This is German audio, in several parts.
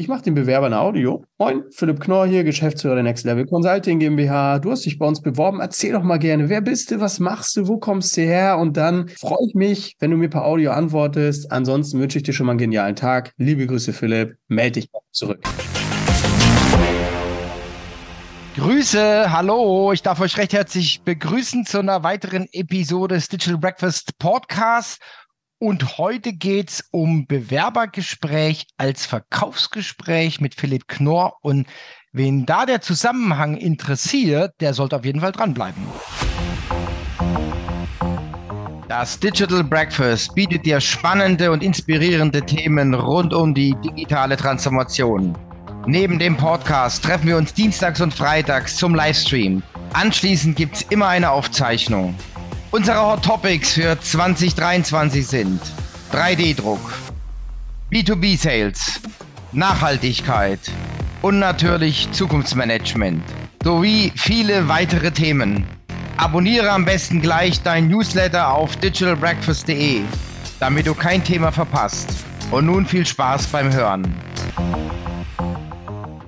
Ich mache den Bewerber ein Audio. Moin, Philipp Knorr hier, Geschäftsführer der Next Level Consulting GmbH. Du hast dich bei uns beworben. Erzähl doch mal gerne, wer bist du, was machst du, wo kommst du her? Und dann freue ich mich, wenn du mir per Audio antwortest. Ansonsten wünsche ich dir schon mal einen genialen Tag. Liebe Grüße, Philipp. Melde dich zurück. Grüße, hallo, ich darf euch recht herzlich begrüßen zu einer weiteren Episode des Digital Breakfast Podcast. Und heute geht's um Bewerbergespräch als Verkaufsgespräch mit Philipp Knorr. Und wen da der Zusammenhang interessiert, der sollte auf jeden Fall dranbleiben. Das Digital Breakfast bietet dir spannende und inspirierende Themen rund um die digitale Transformation. Neben dem Podcast treffen wir uns dienstags und freitags zum Livestream. Anschließend gibt's immer eine Aufzeichnung. Unsere Hot Topics für 2023 sind 3D-Druck, B2B-Sales, Nachhaltigkeit und natürlich Zukunftsmanagement sowie viele weitere Themen. Abonniere am besten gleich dein Newsletter auf digitalbreakfast.de, damit du kein Thema verpasst. Und nun viel Spaß beim Hören.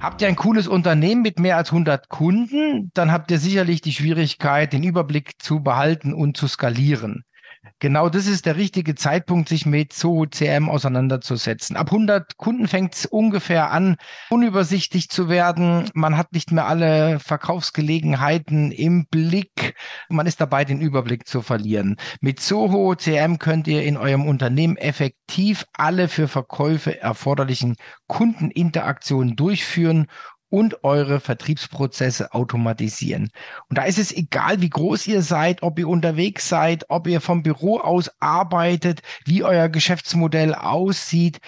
Habt ihr ein cooles Unternehmen mit mehr als 100 Kunden, dann habt ihr sicherlich die Schwierigkeit, den Überblick zu behalten und zu skalieren. Genau das ist der richtige Zeitpunkt, sich mit Zoho CM auseinanderzusetzen. Ab 100 Kunden fängt es ungefähr an, unübersichtlich zu werden. Man hat nicht mehr alle Verkaufsgelegenheiten im Blick. Man ist dabei, den Überblick zu verlieren. Mit Zoho CM könnt ihr in eurem Unternehmen effektiv alle für Verkäufe erforderlichen Kundeninteraktionen durchführen und eure Vertriebsprozesse automatisieren. Und da ist es egal, wie groß ihr seid, ob ihr unterwegs seid, ob ihr vom Büro aus arbeitet, wie euer Geschäftsmodell aussieht.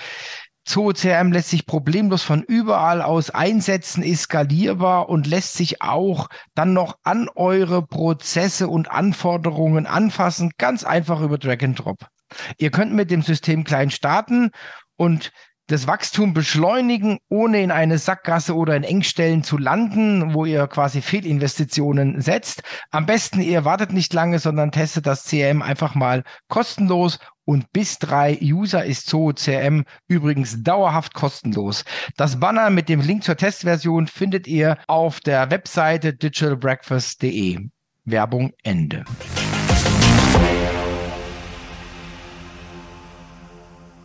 ZooCRM lässt sich problemlos von überall aus einsetzen, ist skalierbar und lässt sich auch dann noch an eure Prozesse und Anforderungen anfassen, ganz einfach über Drag and Drop. Ihr könnt mit dem System klein starten und das Wachstum beschleunigen, ohne in eine Sackgasse oder in Engstellen zu landen, wo ihr quasi Fehlinvestitionen setzt. Am besten, ihr wartet nicht lange, sondern testet das CRM einfach mal kostenlos und bis drei User ist Zoho CRM übrigens dauerhaft kostenlos. Das Banner mit dem Link zur Testversion findet ihr auf der Webseite digitalbreakfast.de. Werbung Ende.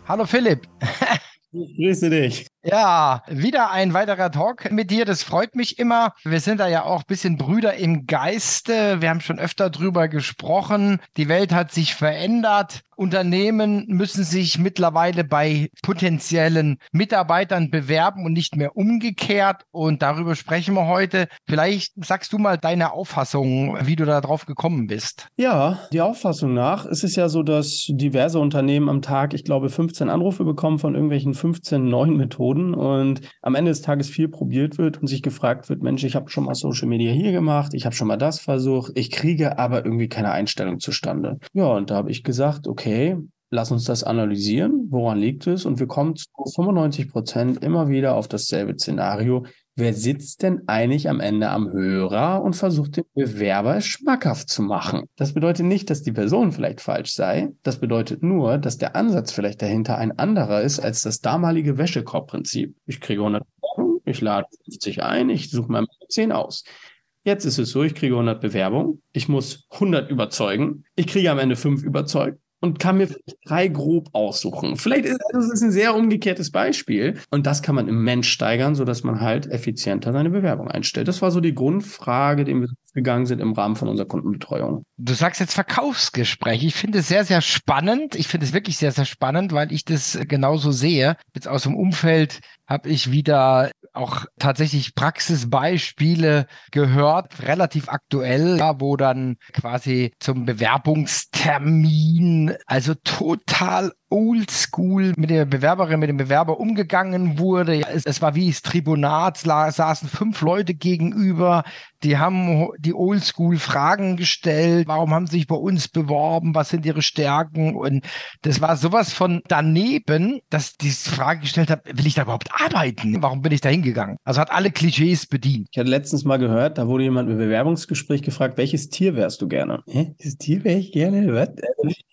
Hallo Philipp. Ich grüße dich. Ja, wieder ein weiterer Talk mit dir. Das freut mich immer. Wir sind da ja auch ein bisschen Brüder im Geiste. Wir haben schon öfter drüber gesprochen. Die Welt hat sich verändert. Unternehmen müssen sich mittlerweile bei potenziellen Mitarbeitern bewerben und nicht mehr umgekehrt. Und darüber sprechen wir heute. Vielleicht sagst du mal deine Auffassung, wie du da drauf gekommen bist. Ja, die Auffassung nach ist es ja so, dass diverse Unternehmen am Tag, ich glaube, 15 Anrufe bekommen von irgendwelchen 15 neuen Methoden und am Ende des Tages viel probiert wird und sich gefragt wird, Mensch, ich habe schon mal Social Media hier gemacht, ich habe schon mal das versucht, ich kriege aber irgendwie keine Einstellung zustande. Ja, und da habe ich gesagt, okay, lass uns das analysieren, woran liegt es? Und wir kommen zu 95 Prozent immer wieder auf dasselbe Szenario. Wer sitzt denn eigentlich am Ende am Hörer und versucht den Bewerber schmackhaft zu machen? Das bedeutet nicht, dass die Person vielleicht falsch sei. Das bedeutet nur, dass der Ansatz vielleicht dahinter ein anderer ist als das damalige Wäschekorbprinzip. Ich kriege 100 Bewerbungen, ich lade 50 ein, ich suche mal 10 aus. Jetzt ist es so, ich kriege 100 Bewerbungen, ich muss 100 überzeugen, ich kriege am Ende 5 überzeugt und kann mir drei grob aussuchen. Vielleicht ist das ist ein sehr umgekehrtes Beispiel. Und das kann man im Mensch steigern, sodass man halt effizienter seine Bewerbung einstellt. Das war so die Grundfrage, die wir gegangen sind im Rahmen von unserer Kundenbetreuung. Du sagst jetzt Verkaufsgespräch. Ich finde es sehr, sehr spannend. Ich finde es wirklich sehr, sehr spannend, weil ich das genauso sehe. Jetzt aus dem Umfeld habe ich wieder auch tatsächlich Praxisbeispiele gehört, relativ aktuell, ja, wo dann quasi zum Bewerbungstermin, also total oldschool mit der Bewerberin, mit dem Bewerber umgegangen wurde. Es, es war wie das Tribunat, saßen fünf Leute gegenüber, die haben die oldschool Fragen gestellt. Warum haben sie sich bei uns beworben? Was sind ihre Stärken? Und das war sowas von daneben, dass die Frage gestellt hat, will ich da überhaupt arbeiten? Warum bin ich da hingegangen? Also hat alle Klischees bedient. Ich hatte letztens mal gehört, da wurde jemand im Bewerbungsgespräch gefragt, welches Tier wärst du gerne? Hä? Das Tier wäre ich gerne? Was?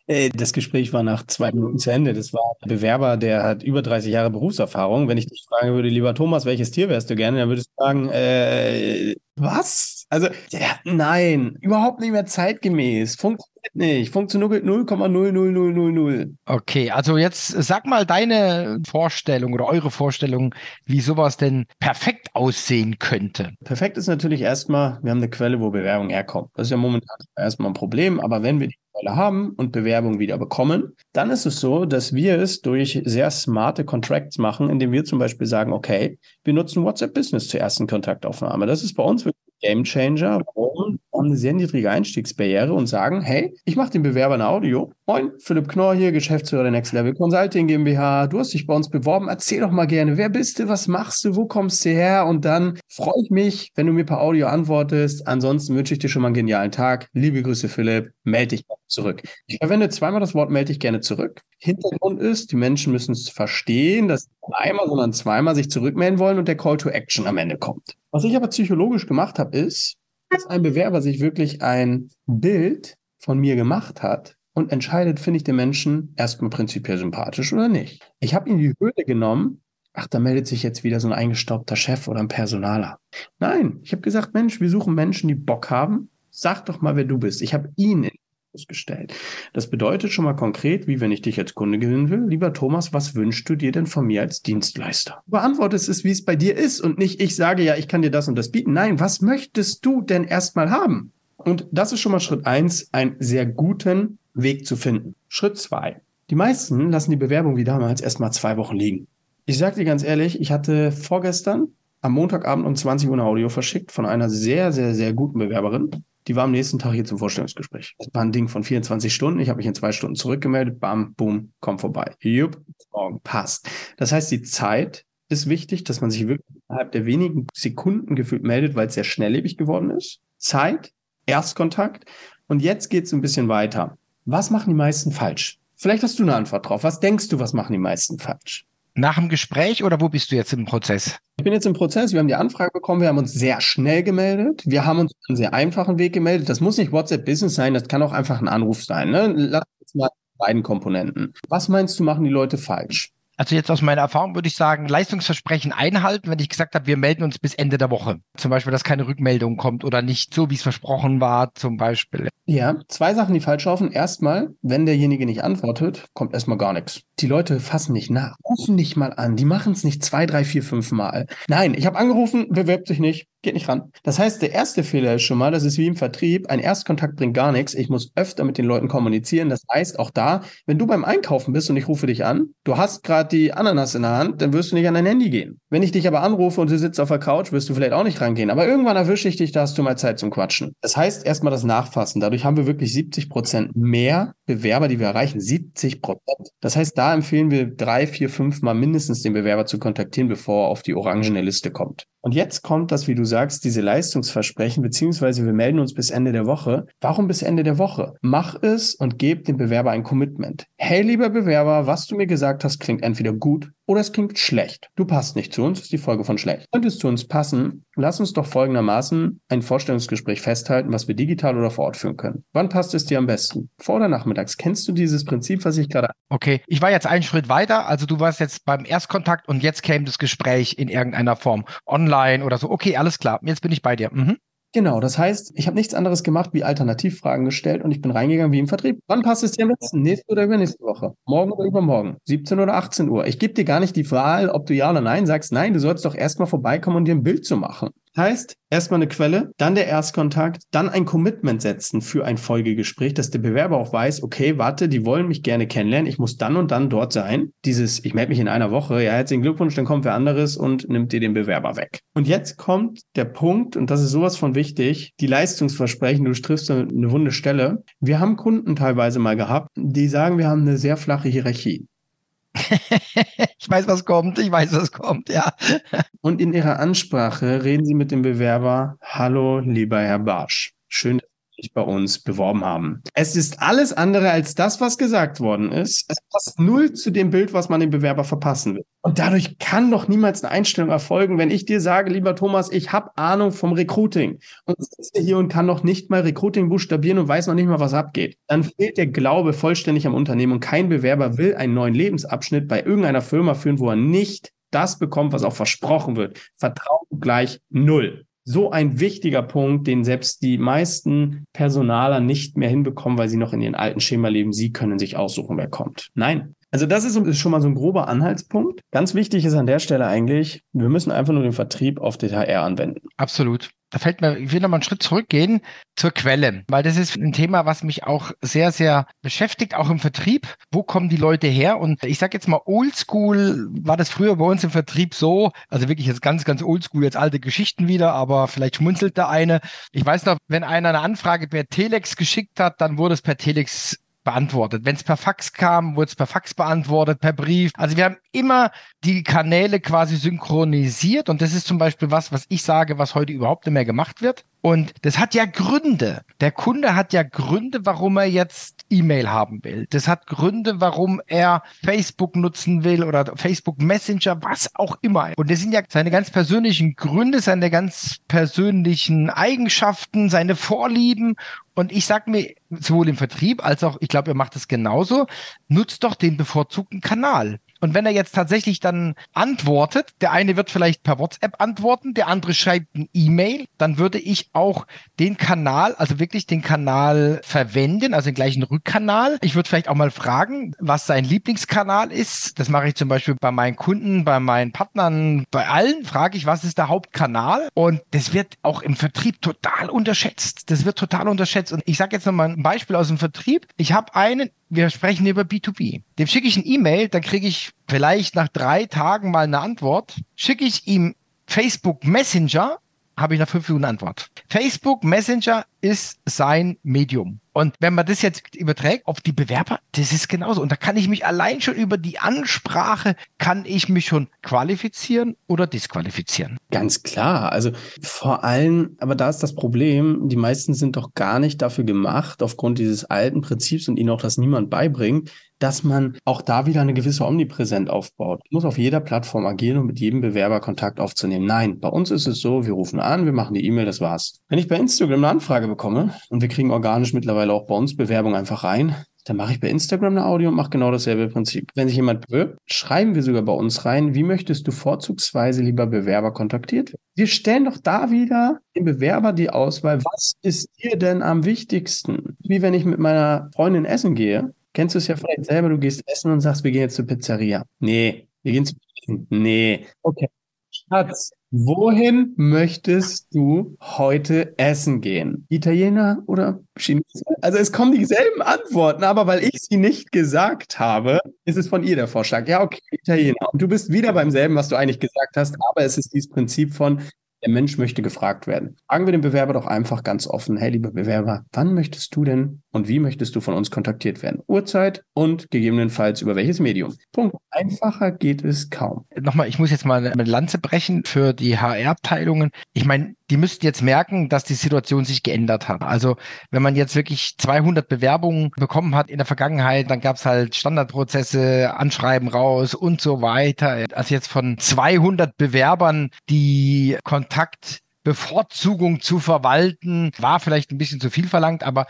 Äh, das Gespräch war nach zwei Minuten zu Ende. Das war ein Bewerber, der hat über 30 Jahre Berufserfahrung. Wenn ich dich fragen würde, lieber Thomas, welches Tier wärst du gerne, dann würdest du sagen, äh, was? Also, ja, nein, überhaupt nicht mehr zeitgemäß. Funktioniert nicht. Funktioniert 0,00000. Okay, also jetzt sag mal deine Vorstellung oder eure Vorstellung, wie sowas denn perfekt aussehen könnte. Perfekt ist natürlich erstmal, wir haben eine Quelle, wo Bewerbung herkommt. Das ist ja momentan erstmal ein Problem, aber wenn wir die Quelle haben und Bewerbung wieder bekommen, dann ist es so, dass wir es durch sehr smarte Contracts machen, indem wir zum Beispiel sagen, okay, wir nutzen WhatsApp Business zur ersten Kontaktaufnahme. Das ist bei uns wirklich Game Changer. Warum? Haben eine sehr niedrige Einstiegsbarriere und sagen, hey, ich mache den Bewerber ein Audio. Moin, Philipp Knorr hier, Geschäftsführer der Next Level Consulting GmbH. Du hast dich bei uns beworben. Erzähl doch mal gerne, wer bist du, was machst du, wo kommst du her? Und dann freue ich mich, wenn du mir per Audio antwortest. Ansonsten wünsche ich dir schon mal einen genialen Tag. Liebe Grüße, Philipp. Melde dich zurück. Ich verwende zweimal das Wort melde dich gerne zurück. Hintergrund ist, die Menschen müssen es verstehen, dass einmal, sondern zweimal sich zurückmelden wollen und der Call to Action am Ende kommt. Was ich aber psychologisch gemacht habe, ist, dass ein Bewerber sich wirklich ein Bild von mir gemacht hat und entscheidet, finde ich den Menschen erstmal prinzipiell sympathisch oder nicht. Ich habe ihn die Hürde genommen, ach, da meldet sich jetzt wieder so ein eingestaubter Chef oder ein Personaler. Nein, ich habe gesagt, Mensch, wir suchen Menschen, die Bock haben. Sag doch mal, wer du bist. Ich habe ihn in gestellt. Das bedeutet schon mal konkret, wie wenn ich dich als Kunde gewinnen will, lieber Thomas, was wünschst du dir denn von mir als Dienstleister? Beantwortest es, wie es bei dir ist und nicht, ich sage ja, ich kann dir das und das bieten. Nein, was möchtest du denn erstmal haben? Und das ist schon mal Schritt eins, einen sehr guten Weg zu finden. Schritt zwei. Die meisten lassen die Bewerbung wie damals erstmal zwei Wochen liegen. Ich sage dir ganz ehrlich, ich hatte vorgestern am Montagabend um 20 Uhr ein Audio verschickt von einer sehr, sehr, sehr guten Bewerberin. Die war am nächsten Tag hier zum Vorstellungsgespräch. Das war ein Ding von 24 Stunden. Ich habe mich in zwei Stunden zurückgemeldet. Bam, boom, komm vorbei. Jupp, morgen passt. Das heißt, die Zeit ist wichtig, dass man sich wirklich innerhalb der wenigen Sekunden gefühlt meldet, weil es sehr schnelllebig geworden ist. Zeit, Erstkontakt. Und jetzt geht es ein bisschen weiter. Was machen die meisten falsch? Vielleicht hast du eine Antwort drauf. Was denkst du, was machen die meisten falsch? Nach dem Gespräch oder wo bist du jetzt im Prozess? Ich bin jetzt im Prozess. Wir haben die Anfrage bekommen. Wir haben uns sehr schnell gemeldet. Wir haben uns einen sehr einfachen Weg gemeldet. Das muss nicht WhatsApp Business sein. Das kann auch einfach ein Anruf sein. Ne? Lass uns mal beiden Komponenten. Was meinst du, machen die Leute falsch? Also jetzt aus meiner Erfahrung würde ich sagen, Leistungsversprechen einhalten, wenn ich gesagt habe, wir melden uns bis Ende der Woche. Zum Beispiel, dass keine Rückmeldung kommt oder nicht so, wie es versprochen war, zum Beispiel. Ja, zwei Sachen, die falsch laufen. Erstmal, wenn derjenige nicht antwortet, kommt erstmal gar nichts. Die Leute fassen nicht nach, rufen nicht mal an, die machen es nicht zwei, drei, vier, fünf Mal. Nein, ich habe angerufen, bewirbt sich nicht, geht nicht ran. Das heißt, der erste Fehler ist schon mal, das ist wie im Vertrieb, ein Erstkontakt bringt gar nichts. Ich muss öfter mit den Leuten kommunizieren. Das heißt, auch da, wenn du beim Einkaufen bist und ich rufe dich an, du hast gerade die Ananas in der Hand, dann wirst du nicht an dein Handy gehen. Wenn ich dich aber anrufe und du sitzt auf der Couch, wirst du vielleicht auch nicht rangehen. Aber irgendwann erwische ich dich, da hast du mal Zeit zum Quatschen. Das heißt, erstmal das Nachfassen. Dadurch haben wir wirklich 70 Prozent mehr Bewerber, die wir erreichen. 70 Prozent. Das heißt, da empfehlen wir drei, vier, fünf Mal mindestens den Bewerber zu kontaktieren, bevor er auf die orangene Liste kommt. Und jetzt kommt das, wie du sagst, diese Leistungsversprechen, beziehungsweise wir melden uns bis Ende der Woche. Warum bis Ende der Woche? Mach es und gib dem Bewerber ein Commitment. Hey, lieber Bewerber, was du mir gesagt hast, klingt entweder gut oder es klingt schlecht. Du passt nicht zu uns, ist die Folge von schlecht. Könntest zu uns passen, lass uns doch folgendermaßen ein Vorstellungsgespräch festhalten, was wir digital oder vor Ort führen können. Wann passt es dir am besten? Vor oder nachmittags? Kennst du dieses Prinzip, was ich gerade... Okay, ich war jetzt einen Schritt weiter, also du warst jetzt beim Erstkontakt und jetzt käme das Gespräch in irgendeiner Form, online oder so. Okay, alles klar, jetzt bin ich bei dir. Mhm. Genau, das heißt, ich habe nichts anderes gemacht, wie Alternativfragen gestellt und ich bin reingegangen wie im Vertrieb. Wann passt es dir am besten? Nächste oder übernächste Woche? Morgen oder übermorgen? 17 oder 18 Uhr? Ich gebe dir gar nicht die Wahl, ob du ja oder nein sagst. Nein, du sollst doch erstmal vorbeikommen und dir ein Bild zu machen. Heißt, erstmal eine Quelle, dann der Erstkontakt, dann ein Commitment setzen für ein Folgegespräch, dass der Bewerber auch weiß, okay, warte, die wollen mich gerne kennenlernen, ich muss dann und dann dort sein. Dieses, ich melde mich in einer Woche, ja, herzlichen Glückwunsch, dann kommt wer anderes und nimmt dir den Bewerber weg. Und jetzt kommt der Punkt, und das ist sowas von wichtig, die Leistungsversprechen, du triffst eine wunde Stelle. Wir haben Kunden teilweise mal gehabt, die sagen, wir haben eine sehr flache Hierarchie. ich weiß, was kommt, ich weiß, was kommt, ja. Und in Ihrer Ansprache reden Sie mit dem Bewerber, hallo, lieber Herr Barsch. Schön, dass sich bei uns beworben haben. Es ist alles andere als das, was gesagt worden ist. Es passt null zu dem Bild, was man dem Bewerber verpassen will. Und dadurch kann doch niemals eine Einstellung erfolgen, wenn ich dir sage, lieber Thomas, ich habe Ahnung vom Recruiting und sitze hier und kann noch nicht mal Recruiting buchstabieren und weiß noch nicht mal, was abgeht. Dann fehlt der Glaube vollständig am Unternehmen und kein Bewerber will einen neuen Lebensabschnitt bei irgendeiner Firma führen, wo er nicht das bekommt, was auch versprochen wird. Vertrauen gleich null so ein wichtiger Punkt, den selbst die meisten Personaler nicht mehr hinbekommen, weil sie noch in ihren alten Schema leben. Sie können sich aussuchen, wer kommt. Nein. Also das ist, schon mal so ein grober Anhaltspunkt. Ganz wichtig ist an der Stelle eigentlich, wir müssen einfach nur den Vertrieb auf DHR anwenden. Absolut da fällt mir, ich will nochmal einen Schritt zurückgehen zur Quelle, weil das ist ein Thema, was mich auch sehr, sehr beschäftigt, auch im Vertrieb. Wo kommen die Leute her? Und ich sage jetzt mal, oldschool war das früher bei uns im Vertrieb so, also wirklich jetzt ganz, ganz oldschool, jetzt alte Geschichten wieder, aber vielleicht schmunzelt da eine. Ich weiß noch, wenn einer eine Anfrage per Telex geschickt hat, dann wurde es per Telex beantwortet. Wenn es per Fax kam, wurde es per Fax beantwortet, per Brief. Also wir haben immer die Kanäle quasi synchronisiert und das ist zum Beispiel was, was ich sage, was heute überhaupt nicht mehr gemacht wird. Und das hat ja Gründe. Der Kunde hat ja Gründe, warum er jetzt E-Mail haben will. Das hat Gründe, warum er Facebook nutzen will oder Facebook Messenger, was auch immer. Und das sind ja seine ganz persönlichen Gründe, seine ganz persönlichen Eigenschaften, seine Vorlieben. Und ich sag mir, sowohl im Vertrieb als auch, ich glaube, ihr macht es genauso, nutzt doch den bevorzugten Kanal. Und wenn er jetzt tatsächlich dann antwortet, der eine wird vielleicht per WhatsApp antworten, der andere schreibt ein E-Mail, dann würde ich auch den Kanal, also wirklich den Kanal verwenden, also den gleichen Rückkanal. Ich würde vielleicht auch mal fragen, was sein Lieblingskanal ist. Das mache ich zum Beispiel bei meinen Kunden, bei meinen Partnern, bei allen frage ich, was ist der Hauptkanal? Und das wird auch im Vertrieb total unterschätzt. Das wird total unterschätzt. Und ich sage jetzt nochmal ein Beispiel aus dem Vertrieb. Ich habe einen, wir sprechen über B2B. Dem schicke ich ein E-Mail, dann kriege ich vielleicht nach drei Tagen mal eine Antwort. Schicke ich ihm Facebook Messenger, habe ich nach fünf Minuten Antwort. Facebook Messenger ist sein Medium. Und wenn man das jetzt überträgt auf die Bewerber, das ist genauso. Und da kann ich mich allein schon über die Ansprache, kann ich mich schon qualifizieren oder disqualifizieren. Ganz klar. Also vor allem, aber da ist das Problem, die meisten sind doch gar nicht dafür gemacht, aufgrund dieses alten Prinzips und ihnen auch das niemand beibringt, dass man auch da wieder eine gewisse Omnipräsenz aufbaut. Man muss auf jeder Plattform agieren und mit jedem Bewerber Kontakt aufzunehmen. Nein, bei uns ist es so, wir rufen an, wir machen die E-Mail, das war's. Wenn ich bei Instagram eine Anfrage bekomme und wir kriegen organisch mittlerweile auch bei uns Bewerbung einfach rein, dann mache ich bei Instagram eine Audio und mache genau dasselbe Prinzip. Wenn sich jemand bewirbt, schreiben wir sogar bei uns rein, wie möchtest du vorzugsweise lieber Bewerber kontaktiert werden? Wir stellen doch da wieder dem Bewerber die Auswahl, was ist dir denn am wichtigsten? Wie wenn ich mit meiner Freundin essen gehe, kennst du es ja vielleicht selber, du gehst essen und sagst, wir gehen jetzt zur Pizzeria. Nee, wir gehen zu. Nee. Okay. Schatz, wohin möchtest du heute essen gehen? Italiener oder Chinese? Also es kommen dieselben Antworten, aber weil ich sie nicht gesagt habe, ist es von ihr der Vorschlag. Ja, okay, Italiener. Und du bist wieder beim selben, was du eigentlich gesagt hast, aber es ist dieses Prinzip von, der Mensch möchte gefragt werden. Fragen wir den Bewerber doch einfach ganz offen. Hey, lieber Bewerber, wann möchtest du denn und wie möchtest du von uns kontaktiert werden? Uhrzeit und gegebenenfalls über welches Medium? Punkt. Einfacher geht es kaum. Nochmal, ich muss jetzt mal eine Lanze brechen für die HR-Abteilungen. Ich meine, die müssten jetzt merken, dass die Situation sich geändert hat. Also wenn man jetzt wirklich 200 Bewerbungen bekommen hat in der Vergangenheit, dann gab es halt Standardprozesse, Anschreiben raus und so weiter. Also jetzt von 200 Bewerbern, die Kontaktbevorzugung zu verwalten, war vielleicht ein bisschen zu viel verlangt, aber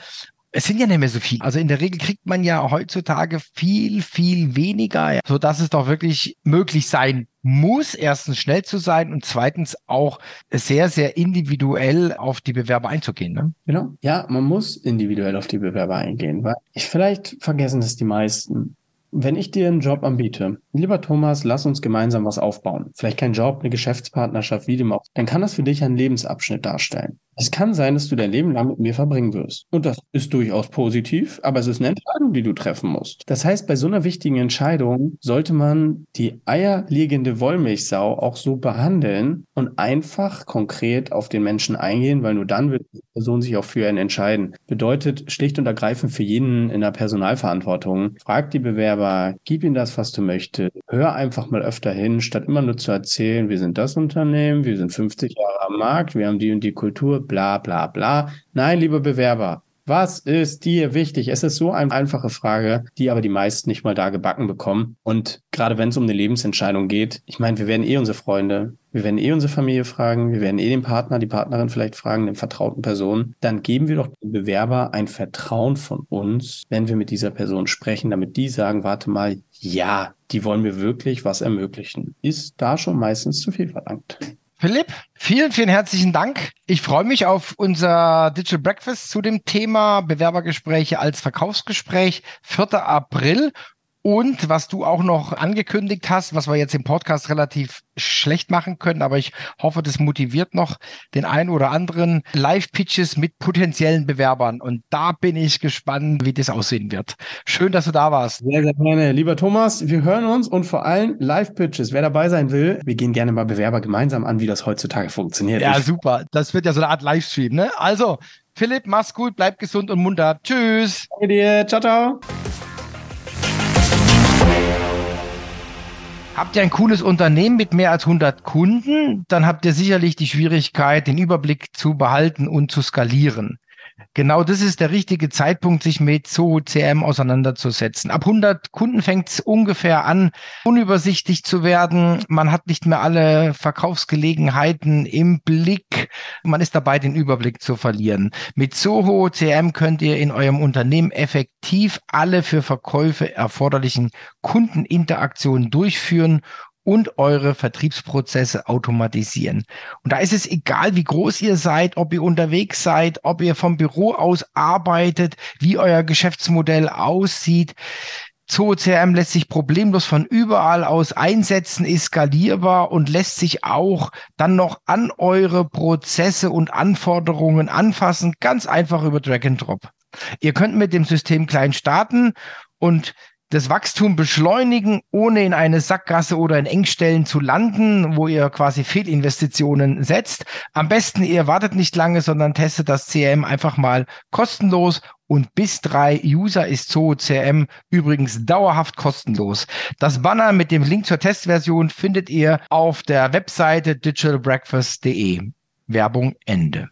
es sind ja nicht mehr so viele. Also in der Regel kriegt man ja heutzutage viel, viel weniger, so dass es doch wirklich möglich sein muss, erstens schnell zu sein und zweitens auch sehr, sehr individuell auf die Bewerber einzugehen. Ne? Genau. Ja, man muss individuell auf die Bewerber eingehen, weil ich vielleicht vergessen das die meisten. Wenn ich dir einen Job anbiete, lieber Thomas, lass uns gemeinsam was aufbauen. Vielleicht kein Job, eine Geschäftspartnerschaft, wie dem auch, dann kann das für dich einen Lebensabschnitt darstellen. Es kann sein, dass du dein Leben lang mit mir verbringen wirst. Und das ist durchaus positiv, aber es ist eine Entscheidung, die du treffen musst. Das heißt, bei so einer wichtigen Entscheidung sollte man die eierlegende Wollmilchsau auch so behandeln und einfach konkret auf den Menschen eingehen, weil nur dann wird die Person sich auch für einen entscheiden. Bedeutet schlicht und ergreifend für jeden in der Personalverantwortung, frag die Bewerber, gib ihnen das, was du möchtest. Hör einfach mal öfter hin, statt immer nur zu erzählen, wir sind das Unternehmen, wir sind 50 Jahre am Markt, wir haben die und die Kultur, bla bla bla. Nein, lieber Bewerber, Was ist dir wichtig? Es ist so eine einfache Frage, die aber die meisten nicht mal da gebacken bekommen. Und gerade wenn es um eine Lebensentscheidung geht, ich meine, wir werden eh unsere Freunde, wir werden eh unsere Familie fragen, wir werden eh den Partner, die Partnerin vielleicht fragen, den vertrauten Person. Dann geben wir doch dem Bewerber ein Vertrauen von uns, wenn wir mit dieser Person sprechen, damit die sagen, warte mal, ja, die wollen mir wirklich was ermöglichen. Ist da schon meistens zu viel verlangt. Philipp, vielen, vielen herzlichen Dank. Ich freue mich auf unser Digital Breakfast zu dem Thema Bewerbergespräche als Verkaufsgespräch, 4. April. Und was du auch noch angekündigt hast, was wir jetzt im Podcast relativ schlecht machen können, aber ich hoffe, das motiviert noch den einen oder anderen Live-Pitches mit potenziellen Bewerbern. Und da bin ich gespannt, wie das aussehen wird. Schön, dass du da warst. Sehr, sehr gerne. Lieber Thomas, wir hören uns und vor allem Live-Pitches. Wer dabei sein will, wir gehen gerne mal Bewerber gemeinsam an, wie das heutzutage funktioniert. Ja, ich super. Das wird ja so eine Art Livestream, ne? Also, Philipp, mach's gut, bleib gesund und munter. Tschüss. Danke dir. Ciao, ciao. Habt ihr ein cooles Unternehmen mit mehr als 100 Kunden, dann habt ihr sicherlich die Schwierigkeit, den Überblick zu behalten und zu skalieren. Genau das ist der richtige Zeitpunkt, sich mit Zoho CRM auseinanderzusetzen. Ab 100 Kunden fängt es ungefähr an, unübersichtlich zu werden. Man hat nicht mehr alle Verkaufsgelegenheiten im Blick. Man ist dabei, den Überblick zu verlieren. Mit Zoho CRM könnt ihr in eurem Unternehmen effektiv alle für Verkäufe erforderlichen Kundeninteraktionen durchführen und eure Vertriebsprozesse automatisieren. Und da ist es egal, wie groß ihr seid, ob ihr unterwegs seid, ob ihr vom Büro aus arbeitet, wie euer Geschäftsmodell aussieht. ZooCRM lässt sich problemlos von überall aus einsetzen, ist skalierbar und lässt sich auch dann noch an eure Prozesse und Anforderungen anfassen, ganz einfach über Drag and Drop. Ihr könnt mit dem System klein starten und das Wachstum beschleunigen, ohne in eine Sackgasse oder in Engstellen zu landen, wo ihr quasi Fehlinvestitionen setzt. Am besten, ihr wartet nicht lange, sondern testet das CRM einfach mal kostenlos und bis drei User ist Zoho CRM übrigens dauerhaft kostenlos. Das Banner mit dem Link zur Testversion findet ihr auf der Webseite digitalbreakfast.de. Werbung Ende.